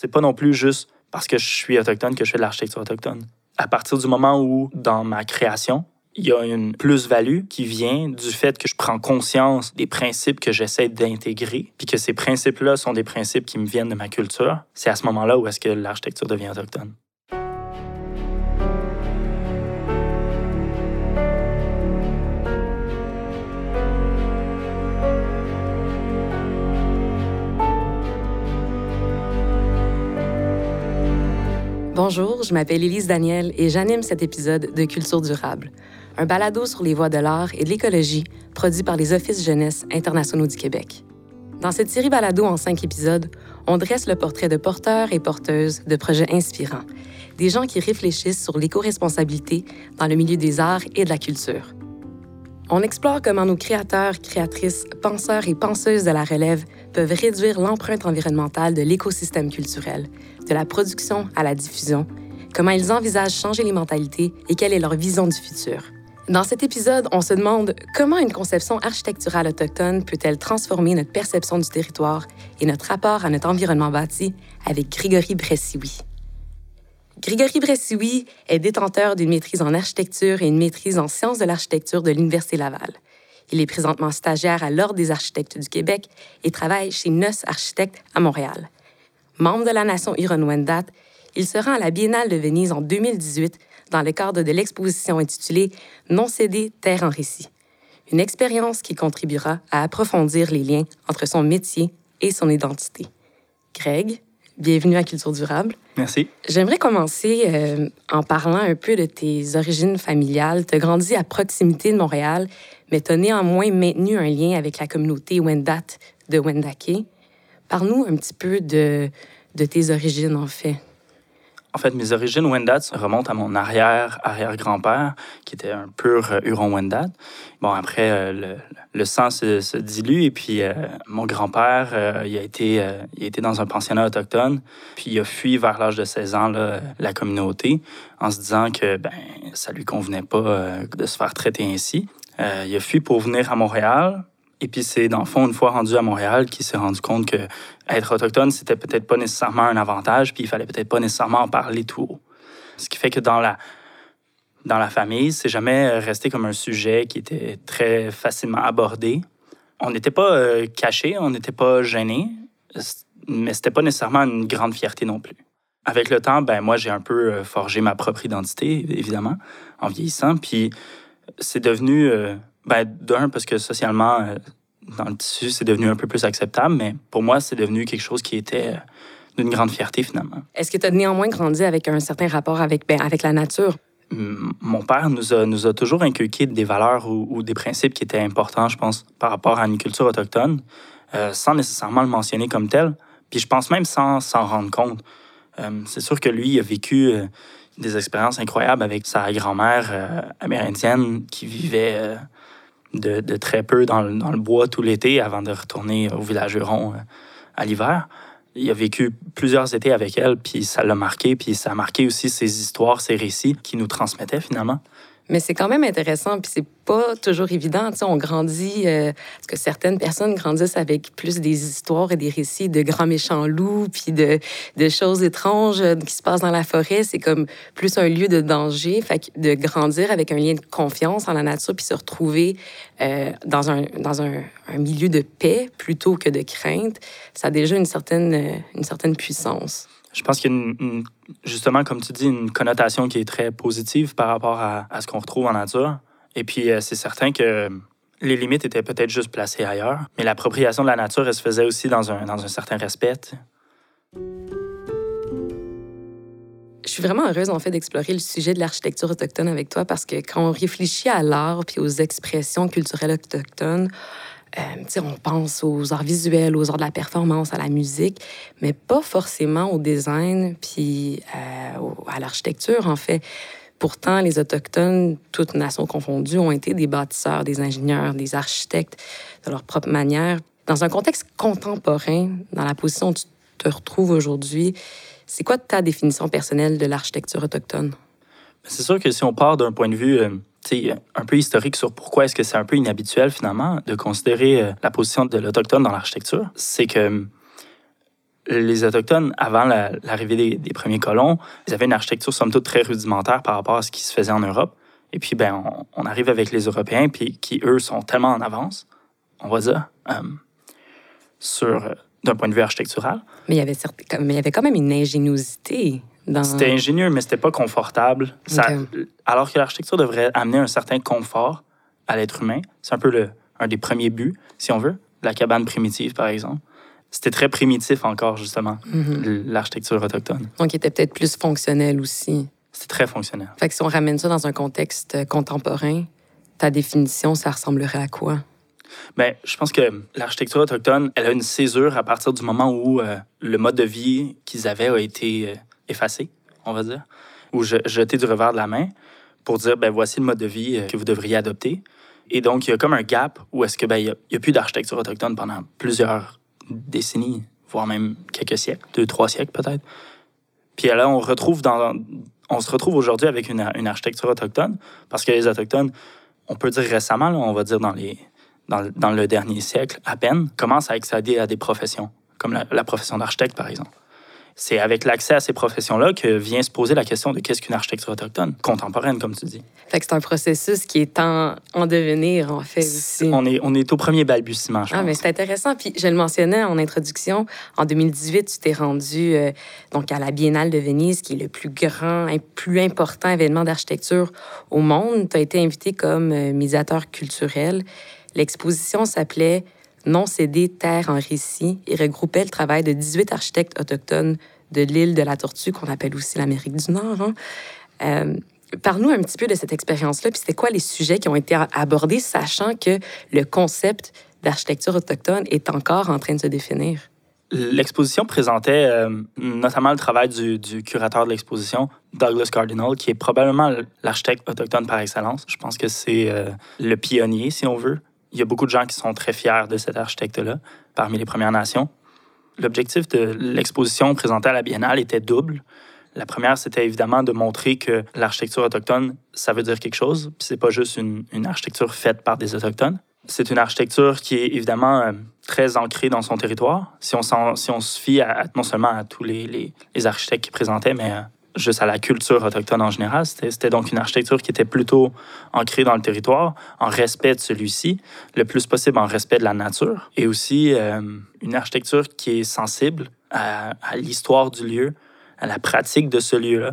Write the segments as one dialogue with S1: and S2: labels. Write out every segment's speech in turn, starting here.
S1: C'est pas non plus juste parce que je suis autochtone que je fais de l'architecture autochtone. À partir du moment où, dans ma création, il y a une plus-value qui vient du fait que je prends conscience des principes que j'essaie d'intégrer, puis que ces principes-là sont des principes qui me viennent de ma culture, c'est à ce moment-là où est-ce que l'architecture devient autochtone.
S2: Bonjour, je m'appelle Élise Daniel et j'anime cet épisode de Culture durable, un balado sur les voies de l'art et de l'écologie produit par les Offices jeunesse internationaux du Québec. Dans cette série balado en cinq épisodes, on dresse le portrait de porteurs et porteuses de projets inspirants, des gens qui réfléchissent sur l'éco-responsabilité dans le milieu des arts et de la culture. On explore comment nos créateurs, créatrices, penseurs et penseuses de la relève peuvent réduire l'empreinte environnementale de l'écosystème culturel, de la production à la diffusion, comment ils envisagent changer les mentalités et quelle est leur vision du futur. Dans cet épisode, on se demande comment une conception architecturale autochtone peut-elle transformer notre perception du territoire et notre rapport à notre environnement bâti avec Grégory Bressioui. Grégory Bressioui est détenteur d'une maîtrise en architecture et une maîtrise en sciences de l'architecture de l'Université Laval. Il est présentement stagiaire à l'Ordre des architectes du Québec et travaille chez Neus Architectes à Montréal. Membre de la nation Huron-Wendat, il se rend à la Biennale de Venise en 2018 dans le cadre de l'exposition intitulée Non cédé, terre en récit. Une expérience qui contribuera à approfondir les liens entre son métier et son identité. Greg, bienvenue à Culture Durable. J'aimerais commencer euh, en parlant un peu de tes origines familiales. Tu as grandi à proximité de Montréal, mais tu as néanmoins maintenu un lien avec la communauté Wendat de Wendake. Parle-nous un petit peu de, de tes origines, en fait.
S1: En fait, mes origines Wendat remontent à mon arrière-arrière-grand-père, qui était un pur euh, Huron-Wendat. Bon, après, euh, le, le, sang se, se, dilue, et puis euh, mon grand-père, euh, il, a été, il a été dans un pensionnat autochtone, puis il a fui vers l'âge de 16 ans là, la communauté, en se disant que ben, ça lui convenait pas de se faire traiter ainsi. il a fui pour venir à Montréal, et puis c'est dans le fond une fois rendu à Montréal qu'il s'est rendu compte que être autochtone c'était peut-être pas nécessairement un avantage, puis il fallait peut-être pas nécessairement en parler tout haut. Ce qui fait que dans la dans la famille, c'est jamais resté comme un sujet qui était très facilement abordé. On n'était pas euh, caché, on n'était pas gêné, mais c'était pas nécessairement une grande fierté non plus. Avec le temps, ben moi j'ai un peu euh, forgé ma propre identité, évidemment, en vieillissant, puis c'est devenu euh, ben, d'un, parce que socialement, euh, dans le tissu, c'est devenu un peu plus acceptable, mais pour moi, c'est devenu quelque chose qui était euh, d'une grande fierté, finalement.
S2: Est-ce que tu as néanmoins grandi avec un certain rapport avec, ben, avec la nature?
S1: Mon père nous a, nous a toujours inculqué des valeurs ou, ou, des principes qui étaient importants, je pense, par rapport à une culture autochtone, euh, sans nécessairement le mentionner comme tel. Puis je pense même sans s'en rendre compte. Euh, c'est sûr que lui, il a vécu des expériences incroyables avec sa grand-mère amérindienne qui vivait de, de, très peu dans le, dans le bois tout l'été avant de retourner au village Huron à l'hiver. Il a vécu plusieurs étés avec elle, puis ça l'a marqué, puis ça a marqué aussi ses histoires, ses récits qui nous transmettaient finalement.
S2: Mais c'est quand même intéressant, puis c'est pas toujours évident. Tu on grandit, euh, parce que certaines personnes grandissent avec plus des histoires et des récits de grands méchants loups, puis de, de choses étranges euh, qui se passent dans la forêt. C'est comme plus un lieu de danger. Fait que de grandir avec un lien de confiance en la nature, puis se retrouver euh, dans, un, dans un, un, milieu de paix plutôt que de crainte, ça a déjà une certaine, euh, une certaine puissance.
S1: Je pense qu'il y a une, justement, comme tu dis, une connotation qui est très positive par rapport à, à ce qu'on retrouve en nature. Et puis, euh, c'est certain que les limites étaient peut-être juste placées ailleurs, mais l'appropriation de la nature, elle se faisait aussi dans un, dans un certain respect.
S2: Je suis vraiment heureuse, en fait, d'explorer le sujet de l'architecture autochtone avec toi parce que quand on réfléchit à l'art puis aux expressions culturelles autochtones, euh, on pense aux arts visuels, aux arts de la performance, à la musique, mais pas forcément au design puis euh, à l'architecture, en fait. Pourtant, les Autochtones, toutes nations confondues, ont été des bâtisseurs, des ingénieurs, des architectes de leur propre manière. Dans un contexte contemporain, dans la position où tu te retrouves aujourd'hui, c'est quoi ta définition personnelle de l'architecture autochtone?
S1: C'est sûr que si on part d'un point de vue euh, un peu historique sur pourquoi est-ce que c'est un peu inhabituel finalement de considérer euh, la position de l'autochtone dans l'architecture, c'est que les Autochtones, avant l'arrivée des, premiers colons, ils avaient une architecture somme toute très rudimentaire par rapport à ce qui se faisait en Europe. Et puis, ben, on, arrive avec les Européens, puis qui, eux, sont tellement en avance, on va dire, euh, sur, d'un point de vue architectural.
S2: Mais il y avait, mais il y avait quand même une ingéniosité dans...
S1: C'était ingénieux, mais c'était pas confortable. Ça, alors que l'architecture devrait amener un certain confort à l'être humain. C'est un peu le, un des premiers buts, si on veut. La cabane primitive, par exemple. C'était très primitif encore, justement, mm-hmm. l'architecture autochtone.
S2: Donc, il était peut-être plus fonctionnel aussi.
S1: C'est très fonctionnel.
S2: Fait que si on ramène ça dans un contexte euh, contemporain, ta définition, ça ressemblerait à quoi?
S1: Bien, je pense que l'architecture autochtone, elle a une césure à partir du moment où euh, le mode de vie qu'ils avaient a été euh, effacé, on va dire, ou jeté du revers de la main pour dire, ben voici le mode de vie que vous devriez adopter. Et donc, il y a comme un gap où est-ce que ben, il n'y a, plus d'architecture autochtone pendant plusieurs décennies, voire même quelques siècles, deux, trois siècles peut-être. Puis là, on se retrouve aujourd'hui avec une, architecture autochtone parce que les Autochtones, on peut dire récemment, on va dire dans, les, dans, le dernier siècle à peine, commencent à accéder à des professions, comme la profession d'architecte, par exemple c'est avec l'accès à ces professions-là que vient se poser la question de qu'est-ce qu'une architecture autochtone, contemporaine, comme tu dis.
S2: Fait que c'est un processus qui est en, en devenir, en fait, aussi.
S1: On est, on est au premier balbutiement, je
S2: ah, mais c'est intéressant. Puis je le mentionnais en introduction, en 2018, tu t'es rendu euh, donc à la Biennale de Venise, qui est le plus grand et plus important événement d'architecture au monde. Tu as été invité comme euh, médiateur culturel. L'exposition s'appelait non cédé terre en récit et regroupait le travail de 18 architectes autochtones de l'île de la Tortue, qu'on appelle aussi l'Amérique du Nord. Hein. Euh, parle-nous un petit peu de cette expérience-là, puis c'était quoi les sujets qui ont été abordés, sachant que le concept d'architecture autochtone est encore en train de se définir?
S1: L'exposition présentait euh, notamment le travail du, curateur de l'exposition, Douglas Cardinal, qui est probablement l'architecte autochtone par excellence. Je pense que c'est euh, le pionnier, si on veut, il y a beaucoup de gens qui sont très fiers de cet architecte-là parmi les Premières Nations. L'objectif de l'exposition présentée à la Biennale était double. La première, c'était évidemment de montrer que l'architecture autochtone, ça veut dire quelque chose, puis c'est pas juste une, architecture faite par des autochtones. C'est une architecture qui est évidemment euh, très ancrée dans son territoire. Si on, se fie non seulement à tous les, les, architectes qui présentaient, mais euh, juste à la culture autochtone en général. C'était donc une architecture qui était plutôt ancrée dans le territoire, en respect de celui-ci, le plus possible en respect de la nature, et aussi euh, une architecture qui est sensible à, l'histoire du lieu, à la pratique de ce lieu-là,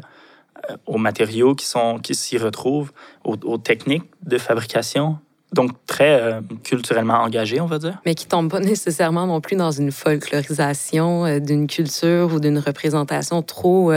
S1: euh, aux matériaux qui sont qui s'y retrouvent, aux, techniques de fabrication, donc très euh, culturellement engagé, on va dire.
S2: Mais qui tombe pas nécessairement non plus dans une folklorisation d'une culture ou d'une représentation trop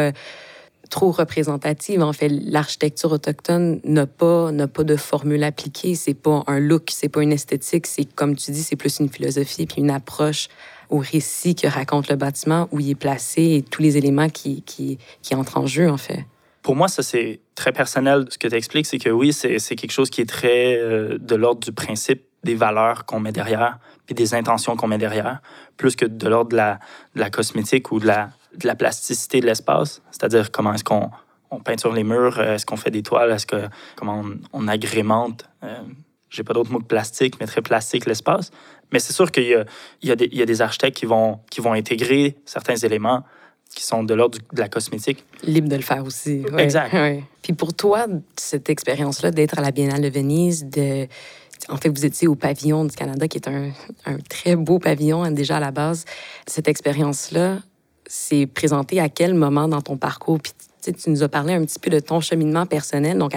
S2: trop représentative. En fait, l'architecture autochtone n'a pas, pas de formule appliquée. C'est pas un look, c'est pas une esthétique. C'est, comme tu dis, c'est plus une philosophie puis une approche au récit que raconte le bâtiment, où il est placé et tous les éléments qui, qui, qui entrent en jeu, en fait.
S1: Pour moi, ça, c'est très personnel. Ce que tu expliques, c'est que oui, c'est, c'est quelque chose qui est très euh, de l'ordre du principe des valeurs qu'on met derrière, puis des intentions qu'on met derrière, plus que de l'ordre de la, de la cosmétique ou de la, de la plasticité de l'espace, c'est-à-dire comment est-ce qu'on on peinture les murs, euh, est-ce qu'on fait des toiles, est-ce que comment on, agrémente. Euh, j'ai pas d'autre mot que plastique, mais très plastique l'espace. Mais c'est sûr qu'il y a, y, des, il y a des architectes qui vont, qui vont intégrer certains éléments qui sont de l'ordre de la cosmétique.
S2: Libre de le faire aussi.
S1: Exact.
S2: Puis pour toi, cette expérience-là d'être à la Biennale de Venise, de en fait, vous étiez au pavillon du Canada, qui est un, un très beau pavillon hein, déjà à la base. Cette expérience-là, c'est présenté à quel moment dans ton parcours? Puis tu nous as parlé un petit peu de ton cheminement personnel. Donc,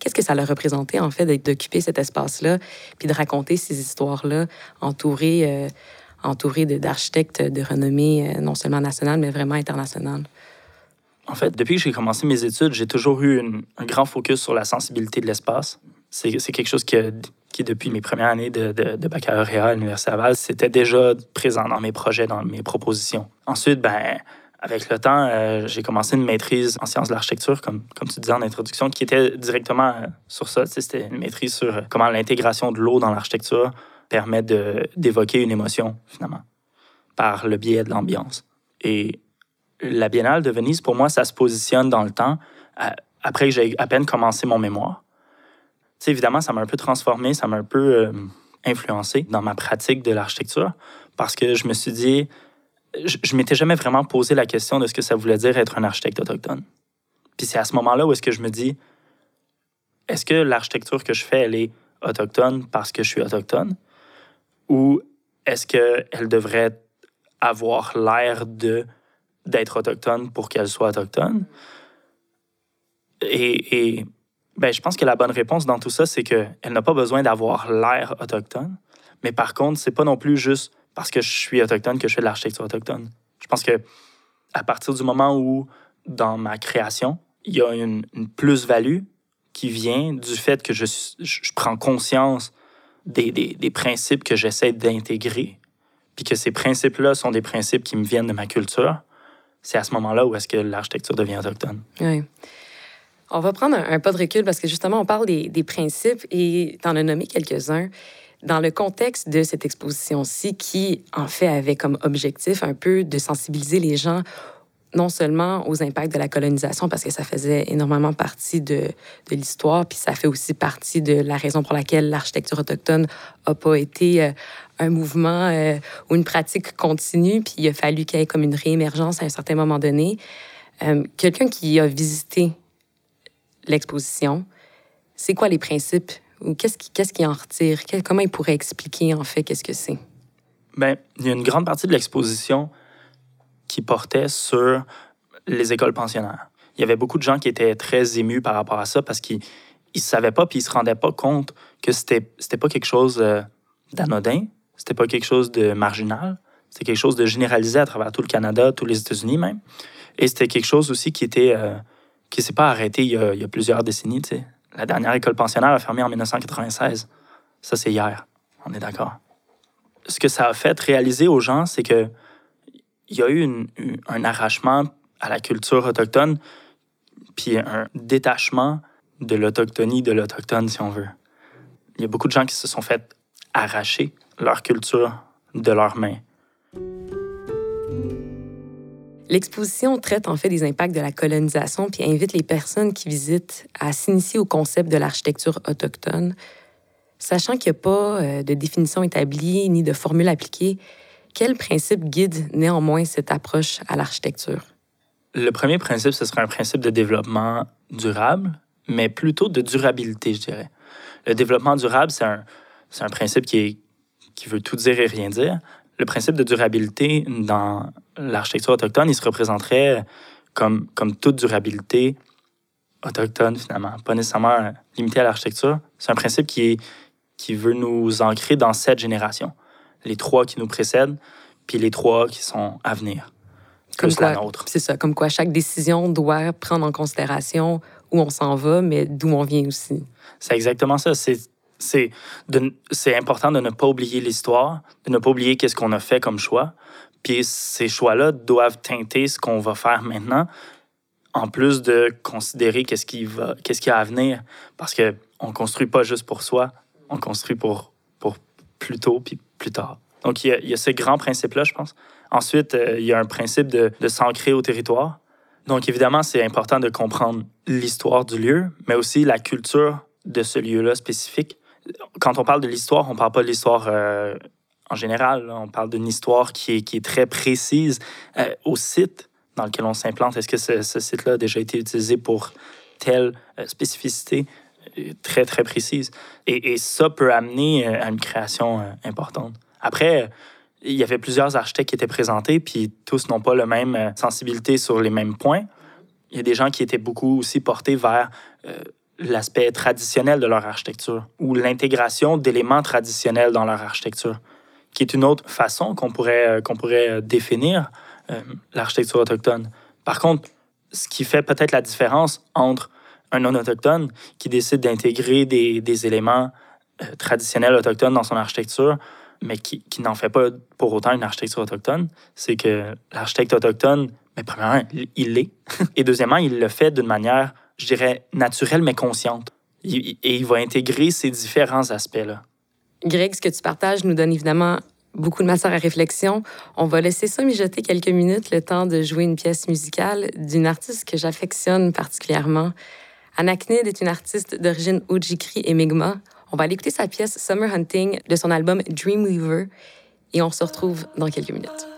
S2: qu'est-ce que ça a représenté, en fait, d'occuper cet espace-là, puis de raconter ces histoires-là, entouré, euh, d'architectes de renommée euh, non seulement nationale, mais vraiment internationale?
S1: En fait, depuis que j'ai commencé mes études, j'ai toujours eu un grand focus sur la sensibilité de l'espace. C'est quelque chose que qui, depuis mes premières années de, baccalauréat à l'Université Laval, c'était déjà présent dans mes projets, dans mes propositions. Ensuite, ben, avec le temps, euh, j'ai commencé une maîtrise en sciences de l'architecture, comme, comme tu disais en introduction, qui était directement euh, sur ça. C'était une maîtrise sur euh, comment l'intégration de l'eau dans l'architecture permet d'évoquer une émotion, finalement, par le biais de l'ambiance. Et la Biennale de Venise, pour moi, ça se positionne dans le temps, après que j'ai à peine commencé mon mémoire évidemment, ça m'a un peu transformé, ça m'a un peu euh, influencé dans ma pratique de l'architecture parce que je me suis dit, je, je m'étais jamais vraiment posé la question de ce que ça voulait dire être un architecte autochtone. Puis c'est à ce moment-là où est-ce que je me dis, est-ce que l'architecture que je fais, elle est autochtone parce que je suis autochtone? Ou est-ce qu'elle devrait avoir l'air d'être autochtone pour qu'elle soit autochtone? Et ben, je pense que la bonne réponse dans tout ça, c'est qu'elle n'a pas besoin d'avoir l'air autochtone. Mais par contre, c'est pas non plus juste parce que je suis autochtone que je fais de l'architecture autochtone. Je pense que à partir du moment où, dans ma création, il y a une, une plus-value qui vient du fait que je, je prends conscience des, des, des principes que j'essaie d'intégrer, puis que ces principes-là sont des principes qui me viennent de ma culture, c'est à ce moment-là où est-ce que l'architecture devient autochtone.
S2: Oui. On va prendre un, pas de recul parce que justement, on parle des, des principes et tu en as nommé quelques-uns. Dans le contexte de cette exposition-ci, qui en fait avait comme objectif un peu de sensibiliser les gens non seulement aux impacts de la colonisation, parce que ça faisait énormément partie de, de l'histoire, puis ça fait aussi partie de la raison pour laquelle l'architecture autochtone n'a pas été euh, un mouvement euh, ou une pratique continue, puis il a fallu qu'il y ait comme une réémergence à un certain moment donné. Euh, Quelqu'un qui a visité l'exposition, c'est quoi les principes? Ou qu'est-ce qui, qu'est-ce en retire? comment il pourrait expliquer en fait qu'est-ce que c'est?
S1: Bien, il y a une grande partie de l'exposition qui portait sur les écoles pensionnaires. Il y avait beaucoup de gens qui étaient très émus par rapport à ça parce qu'ils ne savaient pas puis ils se rendaient pas compte que c'était c'était pas quelque chose euh, d'anodin, c'était pas quelque chose de marginal, c'était quelque chose de généralisé à travers tout le Canada, tous les États-Unis même. Et c'était quelque chose aussi qui était euh, qui s'est pas arrêté il y, a, plusieurs décennies. La dernière école pensionnaire a fermé en 1996. Ça, c'est hier. On est d'accord. Ce que ça a fait réaliser aux gens, c'est que il y a eu un arrachement à la culture autochtone, puis un détachement de l'autochtonie de l'autochtone, si on veut. Il y a beaucoup de gens qui se sont fait arracher leur culture de leurs mains.
S2: L'exposition traite en fait des impacts de la colonisation puis invite les personnes qui visitent à s'initier au concept de l'architecture autochtone. Sachant qu'il n'y a pas euh, de définition établie ni de formule appliquée, quel principe guide néanmoins cette approche à l'architecture?
S1: Le premier principe, ce serait un principe de développement durable, mais plutôt de durabilité, je dirais. Le développement durable, c'est un, un principe qui, qui veut tout dire et rien dire le principe de durabilité dans l'architecture autochtone, il se représenterait comme, comme toute durabilité autochtone, finalement, pas nécessairement limité à l'architecture. C'est un principe qui, est, qui veut nous ancrer dans cette génération. Les trois qui nous précèdent, puis les trois qui sont à venir.
S2: Comme quoi, c'est ça, comme quoi chaque décision doit prendre en considération où on s'en va, mais d'où on vient aussi.
S1: C'est exactement ça. C'est c'est important de ne pas oublier l'histoire, de ne pas oublier qu'est-ce qu'on a fait comme choix. Puis ces choix-là doivent teinter ce qu'on va faire maintenant, en plus de considérer qu'est-ce qui va, qu'est-ce qui a à venir, parce que on construit pas juste pour soi, on construit pour pour plus tôt puis plus tard. Donc il y a, il y a ce grand principe-là, je pense. Ensuite, euh, il y a un principe de, de s'ancrer au territoire. Donc évidemment, c'est important de comprendre l'histoire du lieu, mais aussi la culture de ce lieu-là spécifique quand on parle de l'histoire, on parle pas de l'histoire euh, en général. On parle d'une histoire qui est, très précise euh, au site dans lequel on s'implante. Est-ce que ce, site-là a déjà été utilisé pour telle euh, spécificité? Très, très précise? Et, et, ça peut amener à une création importante. Après, il y avait plusieurs architectes qui étaient présentés, puis tous n'ont pas la même sensibilité sur les mêmes points. Il y a des gens qui étaient beaucoup aussi portés vers l'aspect traditionnel de leur architecture ou l'intégration d'éléments traditionnels dans leur architecture, qui est une autre façon qu'on pourrait, euh, qu'on pourrait euh, définir euh, l'architecture autochtone. Par contre, ce qui fait peut-être la différence entre un non-autochtone qui décide d'intégrer des, des, éléments traditionnels autochtones dans son architecture, mais qui, qui n'en fait pas pour autant une architecture autochtone, c'est que l'architecte autochtone, mais premièrement, il l'est, et deuxièmement, il le fait d'une manière je dirais, naturelle mais consciente. Et il va intégrer ces différents aspects-là.
S2: Greg, ce que tu partages nous donne évidemment beaucoup de matière à réflexion. On va laisser ça mijoter quelques minutes, le temps de jouer une pièce musicale d'une artiste que j'affectionne particulièrement. Anna Knid est une artiste d'origine Ojikri et Mi'kmaq. On va aller écouter sa pièce Summer Hunting de son album Dreamweaver et on se retrouve dans quelques minutes.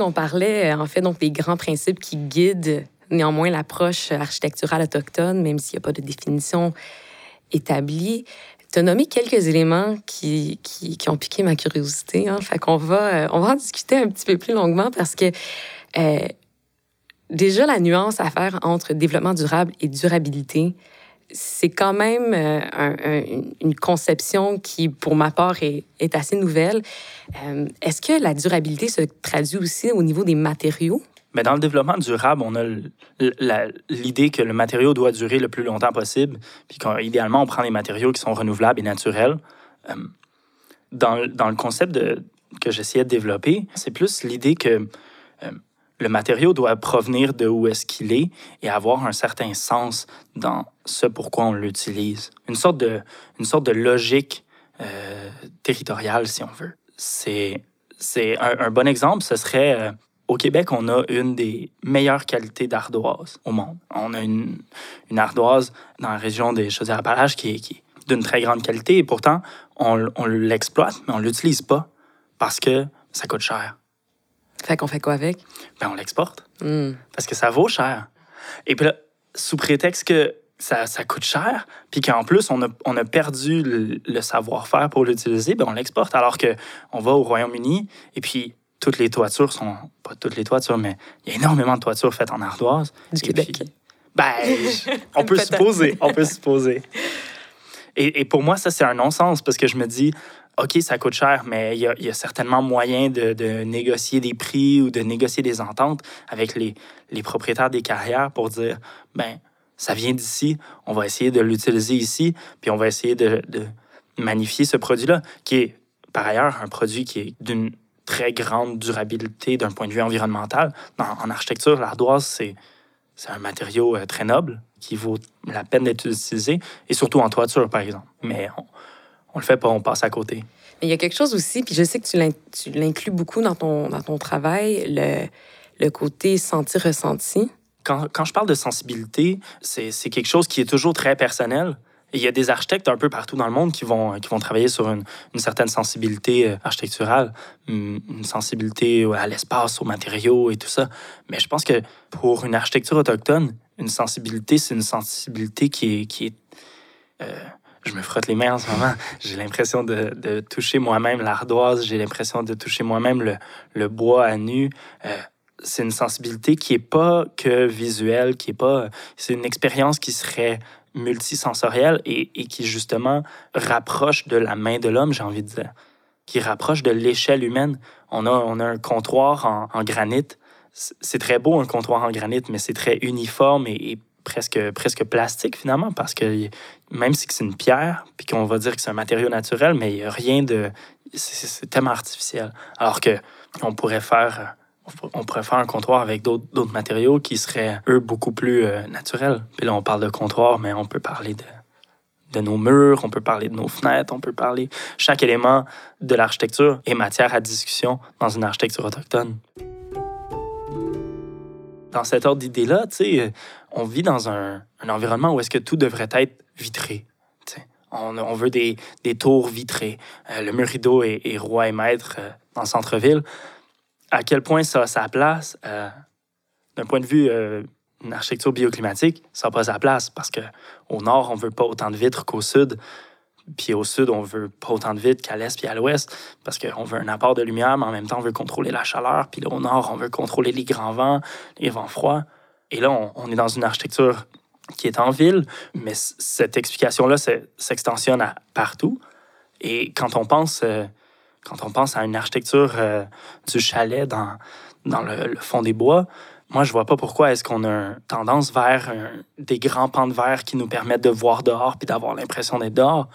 S2: On parlait en fait donc des grands principes qui guident néanmoins l'approche architecturale autochtone, même s'il n'y a pas de définition établie. Tu as nommé quelques éléments qui, qui, ont piqué ma curiosité. Hein. Fait qu'on va, on va en discuter un petit peu plus longuement parce que euh, déjà la nuance à faire entre développement durable et durabilité, c'est quand même euh, une conception qui, pour ma part, est, assez nouvelle. Euh, est-ce que la durabilité se traduit aussi au niveau des matériaux?
S1: Mais dans le développement durable, on a l'idée que le matériau doit durer le plus longtemps possible, puis qu'idéalement, on prend les matériaux qui sont renouvelables et naturels. Euh, dans, dans, le concept que j'essayais de développer, c'est plus l'idée que le matériau doit provenir de où est-ce qu'il est et avoir un certain sens dans ce pourquoi on l'utilise. Une sorte de, une sorte de logique euh, territoriale, si on veut. C'est, c'est un, bon exemple, ce serait euh, au Québec, on a une des meilleures qualités d'ardoise au monde. On a une, une ardoise dans la région des Chaudières-Appalaches qui est, qui d'une très grande qualité et pourtant, on, on l'exploite, mais on ne l'utilise pas parce que ça coûte cher.
S2: Fait qu'on fait quoi avec?
S1: Ben, on l'exporte. Hmm. Parce que ça vaut cher. Et puis là, sous prétexte que ça, ça coûte cher, puis qu'en plus, on a, on a perdu le, savoir-faire pour l'utiliser, ben on l'exporte. Alors qu'on va au Royaume-Uni, et puis toutes les toitures sont. Pas toutes les toitures, mais il y a énormément de toitures faites en ardoise.
S2: Du Québec.
S1: ben, on peut supposer. On peut supposer. Et, et pour moi, ça, c'est un non-sens, parce que je me dis, OK, ça coûte cher, mais il y, a, certainement moyen de, négocier des prix ou de négocier des ententes avec les, propriétaires des carrières pour dire, ben, ça vient d'ici, on va essayer de l'utiliser ici, puis on va essayer de, magnifier ce produit-là, qui est par ailleurs un produit qui est d'une très grande durabilité d'un point de vue environnemental. en architecture, l'ardoise, c'est, un matériau euh, très noble qui vaut la peine d'être utilisé, et surtout en toiture, par exemple. Mais le fait pas, on passe à côté.
S2: il y a quelque chose aussi, puis je sais que tu l'inclus beaucoup dans ton, dans ton travail, le, le côté senti-ressenti.
S1: Quand, quand, je parle de sensibilité, c'est quelque chose qui est toujours très personnel. il y a des architectes un peu partout dans le monde qui vont, qui vont travailler sur une, une certaine sensibilité euh, architecturale, une sensibilité à l'espace, aux matériaux et tout ça. Mais je pense que pour une architecture autochtone, une sensibilité, c'est une sensibilité qui est, qui est euh, je me frotte les mains en ce moment. J'ai l'impression de, toucher moi-même l'ardoise, j'ai l'impression de toucher moi-même le, le, bois à nu. Euh, c'est une sensibilité qui est pas que visuelle, qui est pas. C'est une expérience qui serait multisensorielle et, et qui justement rapproche de la main de l'homme, j'ai envie de dire, qui rapproche de l'échelle humaine. On a, on a un comptoir en, en granit. C'est très beau un comptoir en granit, mais c'est très uniforme et presque, presque plastique finalement, parce que même si c'est une pierre, puis qu'on va dire que c'est un matériau naturel, mais il n'y a rien de. C'est tellement artificiel. Alors que on pourrait faire. On pourrait faire un comptoir avec d'autres matériaux qui seraient, eux, beaucoup plus euh, naturels. Puis là, on parle de comptoir, mais on peut parler de, de nos murs, on peut parler de nos fenêtres, on peut parler. Chaque élément de l'architecture est matière à discussion dans une architecture autochtone dans cet ordre d'idée-là, on vit dans un, environnement où est-ce que tout devrait être vitré. On, veut des, des, tours vitrées. Euh, le mur rideau est, roi et maître euh, dans le centre-ville. À quel point ça a sa place, euh, d'un point de vue architecture bioclimatique, ça n'a pas sa place parce qu'au nord, on ne veut pas autant de vitres qu'au sud. Puis au sud, on veut pas autant de vide qu'à l'est puis à l'ouest, parce qu'on veut un apport de lumière, mais en même temps, on veut contrôler la chaleur. Puis là, au nord, on veut contrôler les grands vents, les vents froids. Et là, on, est dans une architecture qui est en ville, mais cette explication-là s'extensionne partout. Et quand on pense, euh, quand on pense à une architecture euh, du chalet dans, le, fond des bois, moi, je vois pas pourquoi est-ce qu'on a tendance vers des grands pans de verre qui nous permettent de voir dehors puis d'avoir l'impression d'être dehors.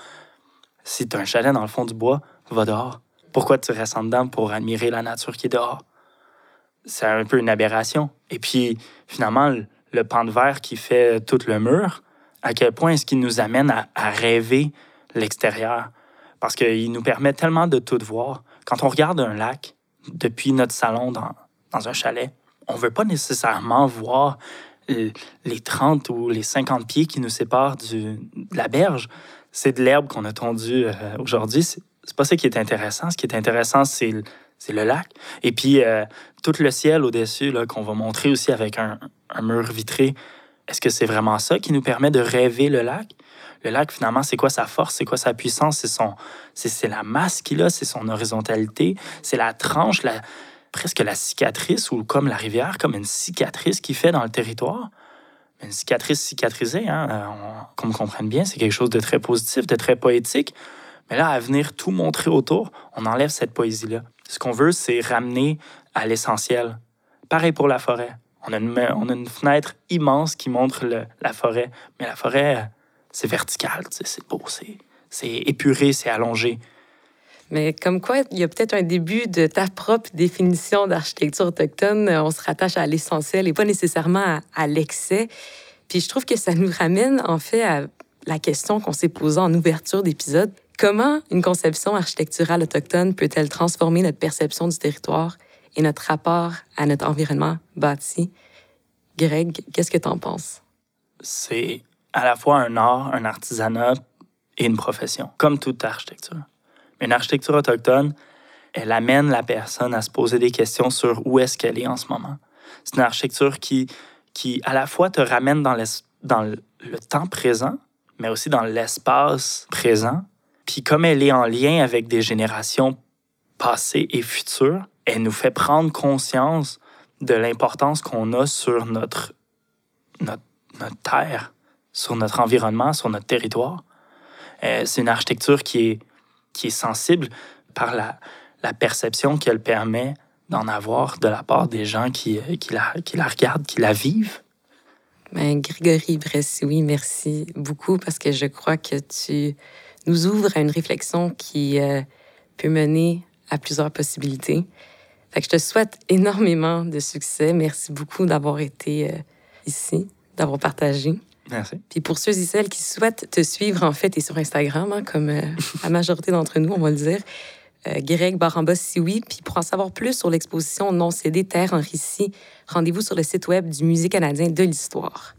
S1: Si tu un chalet dans le fond du bois, va dehors. Pourquoi tu restes en dedans pour admirer la nature qui est dehors? C'est un peu une aberration. Et puis, finalement, le pan de verre qui fait tout le mur, à quel point est-ce qu'il nous amène à, rêver l'extérieur? Parce qu'il nous permet tellement de tout voir. Quand on regarde un lac depuis notre salon dans, un chalet, on ne veut pas nécessairement voir les 30 ou les 50 pieds qui nous séparent de la berge. C'est de l'herbe qu'on a tondue euh, aujourd'hui. C'est pas ça qui est intéressant. Ce qui est intéressant, c'est le lac. Et puis, euh, tout le ciel au-dessus, qu'on va montrer aussi avec un, mur vitré, est-ce que c'est vraiment ça qui nous permet de rêver le lac? Le lac, finalement, c'est quoi sa force? C'est quoi sa puissance? C'est, la masse qu'il a, c'est son horizontalité, c'est la tranche, la, presque la cicatrice, ou comme la rivière, comme une cicatrice qu'il fait dans le territoire. Une cicatrice cicatrisée, hein, euh, qu'on me comprenne bien, c'est quelque chose de très positif, de très poétique. Mais là, à venir tout montrer autour, on enlève cette poésie-là. Ce qu'on veut, c'est ramener à l'essentiel. Pareil pour la forêt. On a une, on a une fenêtre immense qui montre la forêt, mais la forêt, c'est vertical, c'est beau, c'est épuré, c'est allongé.
S2: Mais comme quoi, il y a peut-être un début de ta propre définition d'architecture autochtone. On se rattache à l'essentiel et pas nécessairement à, l'excès. Puis je trouve que ça nous ramène en fait à la question qu'on s'est posée en ouverture d'épisode. Comment une conception architecturale autochtone peut-elle transformer notre perception du territoire et notre rapport à notre environnement bâti? Greg, qu'est-ce que tu en penses?
S1: C'est à la fois un art, un artisanat et une profession, comme toute architecture. Une architecture autochtone, elle amène la personne à se poser des questions sur où est-ce qu'elle est en ce moment. C'est une architecture qui, qui, à la fois, te ramène dans, dans le temps présent, mais aussi dans l'espace présent. Puis comme elle est en lien avec des générations passées et futures, elle nous fait prendre conscience de l'importance qu'on a sur notre, notre, notre, terre, sur notre environnement, sur notre territoire. Euh, c'est une architecture qui est qui est sensible par la, perception qu'elle permet d'en avoir de la part des gens qui, euh, qui, la, qui la regardent, qui la vivent.
S2: Ben, Grégory oui, merci beaucoup parce que je crois que tu nous ouvres à une réflexion qui euh, peut mener à plusieurs possibilités. Fait que je te souhaite énormément de succès. Merci beaucoup d'avoir été euh, ici, d'avoir partagé.
S1: Merci.
S2: Puis pour ceux et celles qui souhaitent te suivre, en fait, et sur Instagram, hein, comme euh, la majorité d'entre nous, on va le dire, euh, Greg Barambas Sioui. Puis pour en savoir plus sur l'exposition non cédée Terre en récit, rendez-vous sur le site web du Musée canadien de l'histoire.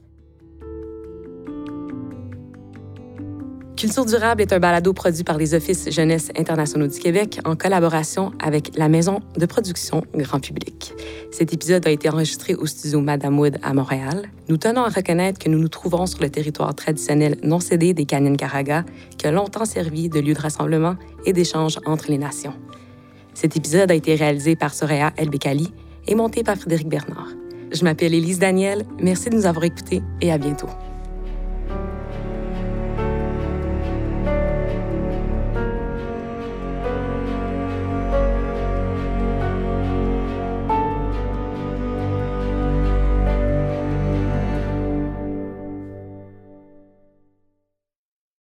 S2: Culture durable est un balado produit par les Offices Jeunesse internationaux du Québec en collaboration avec la maison de production Grand Public. Cet épisode a été enregistré au studio Madame Wood à Montréal. Nous tenons à reconnaître que nous nous trouvons sur le territoire traditionnel non cédé des Caraga, qui a longtemps servi de lieu de rassemblement et d'échange entre les nations. Cet épisode a été réalisé par Soraya Elbekali et monté par Frédéric Bernard. Je m'appelle Élise Daniel. Merci de nous avoir écoutés et à bientôt.